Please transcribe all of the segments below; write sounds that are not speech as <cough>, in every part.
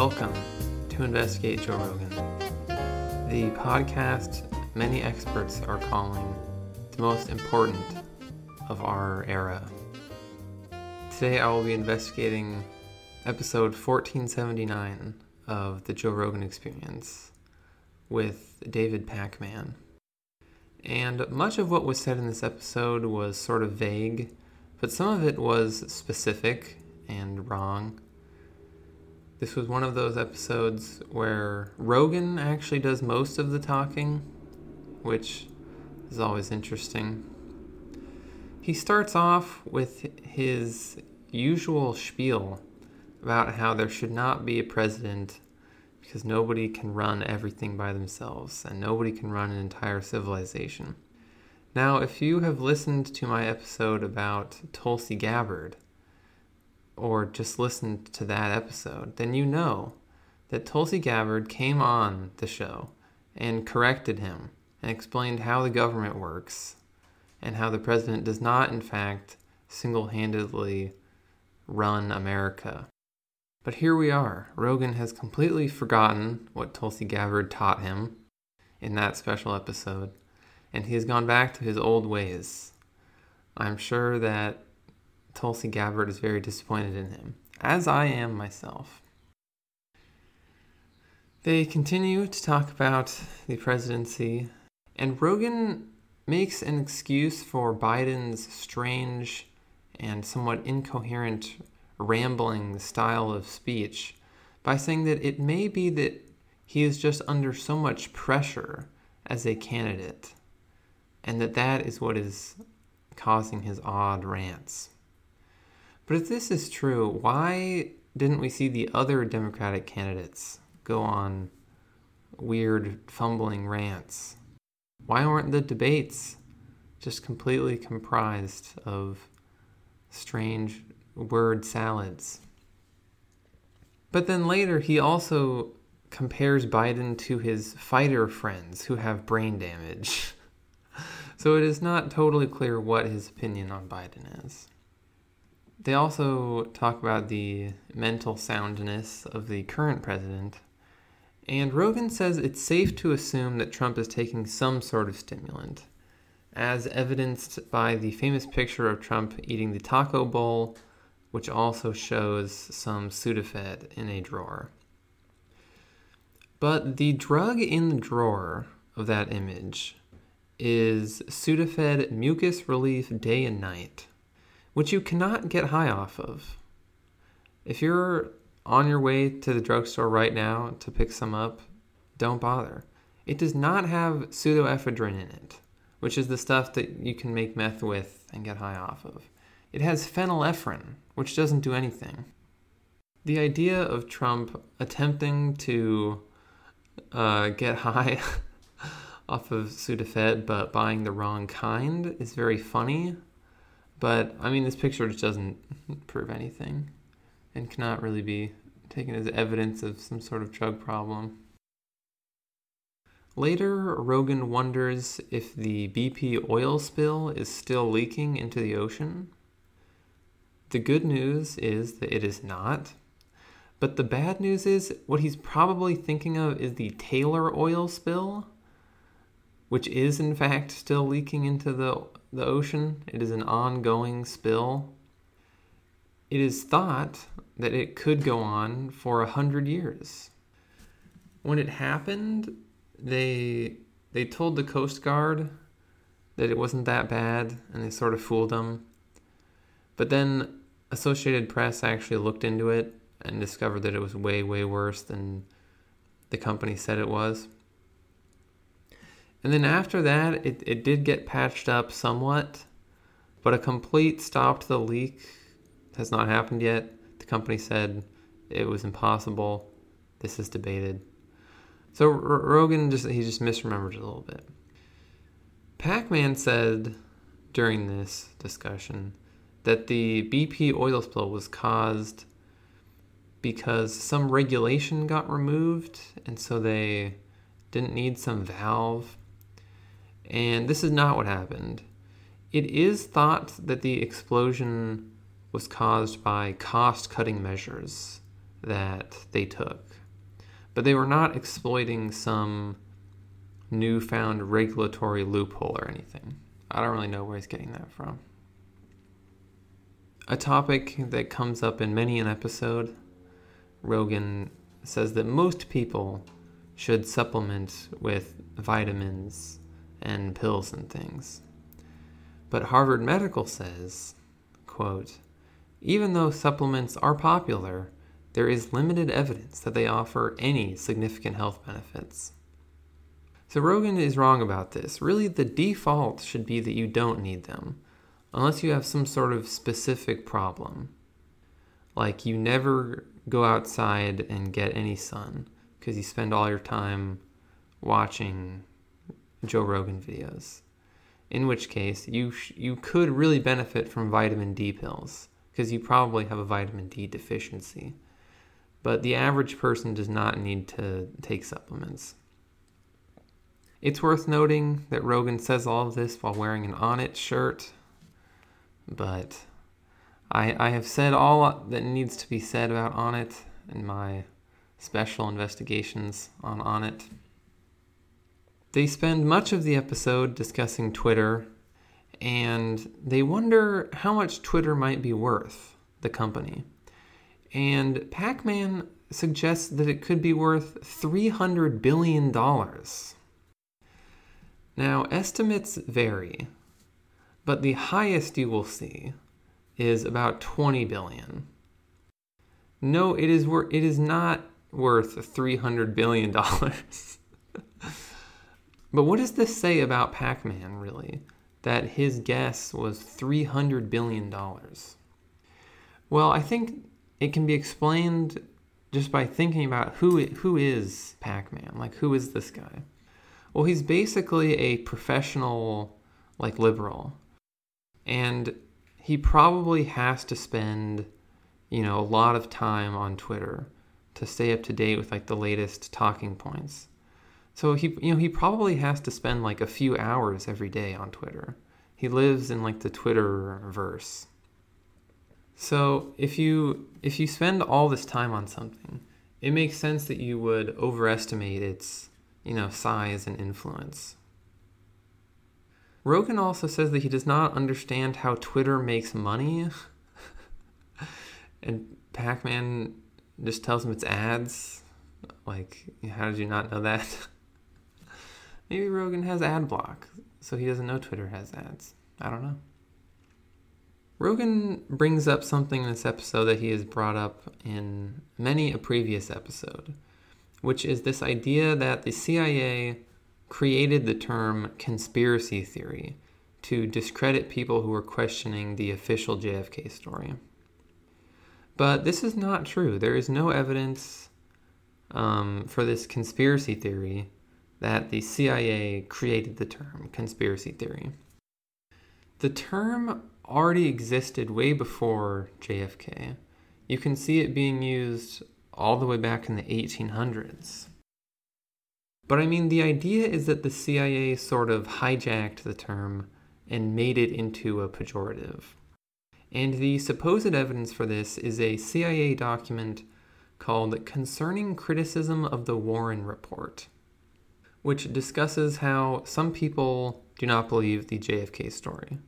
Welcome to Investigate Joe Rogan, the podcast many experts are calling the most important of our era. Today I will be investigating episode 1479 of The Joe Rogan Experience with David Pakman. And much of what was said in this episode was sort of vague, but some of it was specific and wrong. This was one of those episodes where Rogan actually does most of the talking, which is always interesting. He starts off with his usual spiel about how there should not be a president because nobody can run everything by themselves and nobody can run an entire civilization. Now, if you have listened to my episode about Tulsi Gabbard, or just listened to that episode, then you know that Tulsi Gabbard came on the show and corrected him and explained how the government works and how the president does not, in fact, single handedly run America. But here we are. Rogan has completely forgotten what Tulsi Gabbard taught him in that special episode, and he has gone back to his old ways. I'm sure that Tulsi Gabbard is very disappointed in him, as I am myself. They continue to talk about the presidency, and Rogan makes an excuse for Biden's strange and somewhat incoherent rambling style of speech by saying that it may be that he is just under so much pressure as a candidate, and that that is what is causing his odd rants. But if this is true, why didn't we see the other Democratic candidates go on weird, fumbling rants? Why weren't the debates just completely comprised of strange word salads? But then later, he also compares Biden to his fighter friends who have brain damage. <laughs> so it is not totally clear what his opinion on Biden is. They also talk about the mental soundness of the current president. And Rogan says it's safe to assume that Trump is taking some sort of stimulant, as evidenced by the famous picture of Trump eating the taco bowl, which also shows some Sudafed in a drawer. But the drug in the drawer of that image is Sudafed Mucus Relief Day and Night which you cannot get high off of. If you're on your way to the drugstore right now to pick some up, don't bother. It does not have pseudoephedrine in it, which is the stuff that you can make meth with and get high off of. It has phenylephrine, which doesn't do anything. The idea of Trump attempting to uh, get high <laughs> off of Sudafed but buying the wrong kind is very funny but I mean, this picture just doesn't <laughs> prove anything and cannot really be taken as evidence of some sort of drug problem. Later, Rogan wonders if the BP oil spill is still leaking into the ocean. The good news is that it is not. But the bad news is what he's probably thinking of is the Taylor oil spill, which is in fact still leaking into the the ocean. It is an ongoing spill. It is thought that it could go on for a hundred years. When it happened, they they told the Coast Guard that it wasn't that bad, and they sort of fooled them. But then Associated Press actually looked into it and discovered that it was way, way worse than the company said it was. And then after that, it, it did get patched up somewhat, but a complete stop to the leak has not happened yet. The company said it was impossible. This is debated. So R- Rogan just he just misremembered it a little bit. Pakman said during this discussion that the BP oil spill was caused because some regulation got removed and so they didn't need some valve and this is not what happened. It is thought that the explosion was caused by cost cutting measures that they took. But they were not exploiting some newfound regulatory loophole or anything. I don't really know where he's getting that from. A topic that comes up in many an episode, Rogan says that most people should supplement with vitamins and pills and things. But Harvard Medical says, quote, even though supplements are popular, there is limited evidence that they offer any significant health benefits. So Rogan is wrong about this. Really, the default should be that you don't need them, unless you have some sort of specific problem. Like you never go outside and get any sun because you spend all your time watching Joe Rogan videos. In which case, you sh- you could really benefit from vitamin D pills because you probably have a vitamin D deficiency. But the average person does not need to take supplements. It's worth noting that Rogan says all of this while wearing an Onnit shirt, but I, I have said all that needs to be said about Onnit in my special investigations on Onnit. They spend much of the episode discussing Twitter, and they wonder how much Twitter might be worth, the company. And Pac Man suggests that it could be worth $300 billion. Now, estimates vary, but the highest you will see is about 20 billion. No, it is wor- it is not worth 300 billion dollars. <laughs> but what does this say about Pac-Man really? That his guess was 300 billion dollars. Well, I think it can be explained just by thinking about who who is Pac-Man? Like who is this guy? Well, he's basically a professional like liberal. And he probably has to spend, you know, a lot of time on Twitter to stay up to date with like the latest talking points. So he you know, he probably has to spend like a few hours every day on Twitter. He lives in like the Twitter verse. So if you if you spend all this time on something, it makes sense that you would overestimate its, you know, size and influence. Rogan also says that he does not understand how Twitter makes money. <laughs> and Pac Man just tells him it's ads. Like, how did you not know that? <laughs> Maybe Rogan has ad block, so he doesn't know Twitter has ads. I don't know. Rogan brings up something in this episode that he has brought up in many a previous episode, which is this idea that the CIA created the term conspiracy theory to discredit people who were questioning the official JFK story. But this is not true. There is no evidence um, for this conspiracy theory that the CIA created the term conspiracy theory. The term already existed way before JFK. You can see it being used all the way back in the 1800s. But I mean, the idea is that the CIA sort of hijacked the term and made it into a pejorative. And the supposed evidence for this is a CIA document called Concerning Criticism of the Warren Report, which discusses how some people do not believe the JFK story.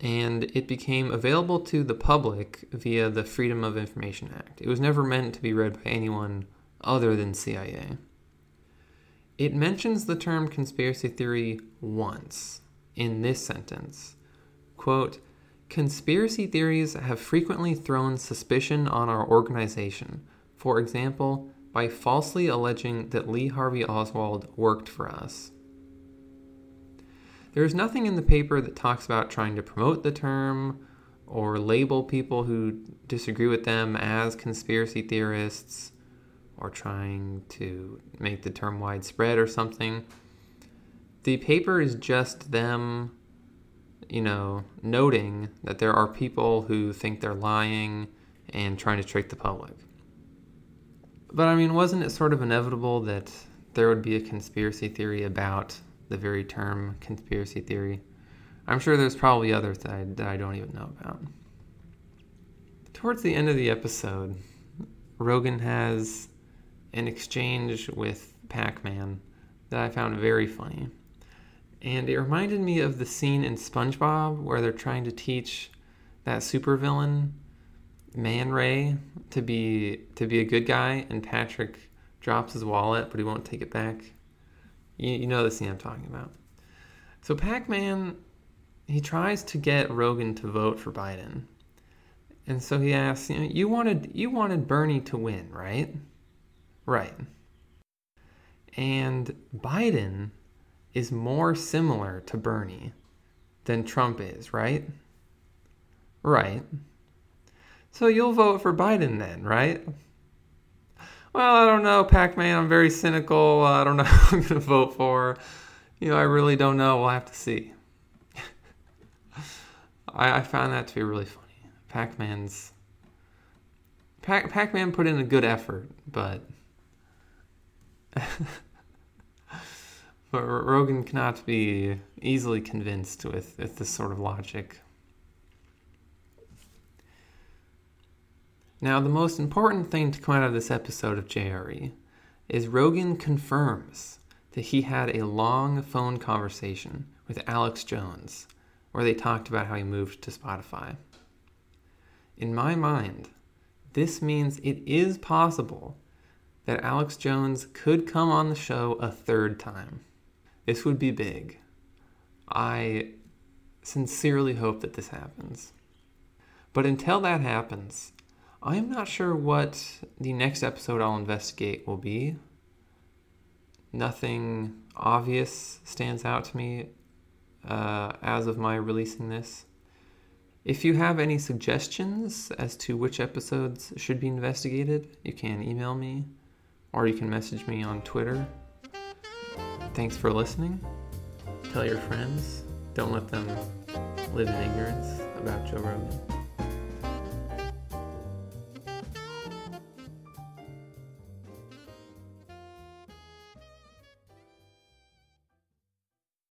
And it became available to the public via the Freedom of Information Act. It was never meant to be read by anyone other than CIA. It mentions the term conspiracy theory once in this sentence. Quote, Conspiracy theories have frequently thrown suspicion on our organization, for example, by falsely alleging that Lee Harvey Oswald worked for us. There is nothing in the paper that talks about trying to promote the term or label people who disagree with them as conspiracy theorists or trying to make the term widespread or something. The paper is just them, you know, noting that there are people who think they're lying and trying to trick the public. But I mean, wasn't it sort of inevitable that there would be a conspiracy theory about the very term conspiracy theory? I'm sure there's probably others that I, that I don't even know about. Towards the end of the episode, Rogan has an exchange with Pac Man that I found very funny. And it reminded me of the scene in SpongeBob where they're trying to teach that supervillain Man Ray to be to be a good guy and Patrick drops his wallet but he won't take it back. You, you know the scene I'm talking about. So Pac-Man he tries to get Rogan to vote for Biden. And so he asks, you know, you wanted you wanted Bernie to win, right? Right. And Biden is more similar to Bernie than Trump is, right? Right. So you'll vote for Biden then, right? Well, I don't know, Pac Man. I'm very cynical. <laughs> I don't know who I'm going to vote for. You know, I really don't know. We'll have to see. <laughs> I, I found that to be really funny. Pac Man's. Pac Man put in a good effort, but. <laughs> but Rogan cannot be easily convinced with, with this sort of logic. Now, the most important thing to come out of this episode of JRE is Rogan confirms that he had a long phone conversation with Alex Jones where they talked about how he moved to Spotify. In my mind, this means it is possible that Alex Jones could come on the show a third time. This would be big. I sincerely hope that this happens. But until that happens, I am not sure what the next episode I'll investigate will be. Nothing obvious stands out to me uh, as of my releasing this. If you have any suggestions as to which episodes should be investigated, you can email me or you can message me on Twitter. Thanks for listening. Tell your friends. Don't let them live in ignorance about Joe Rogan.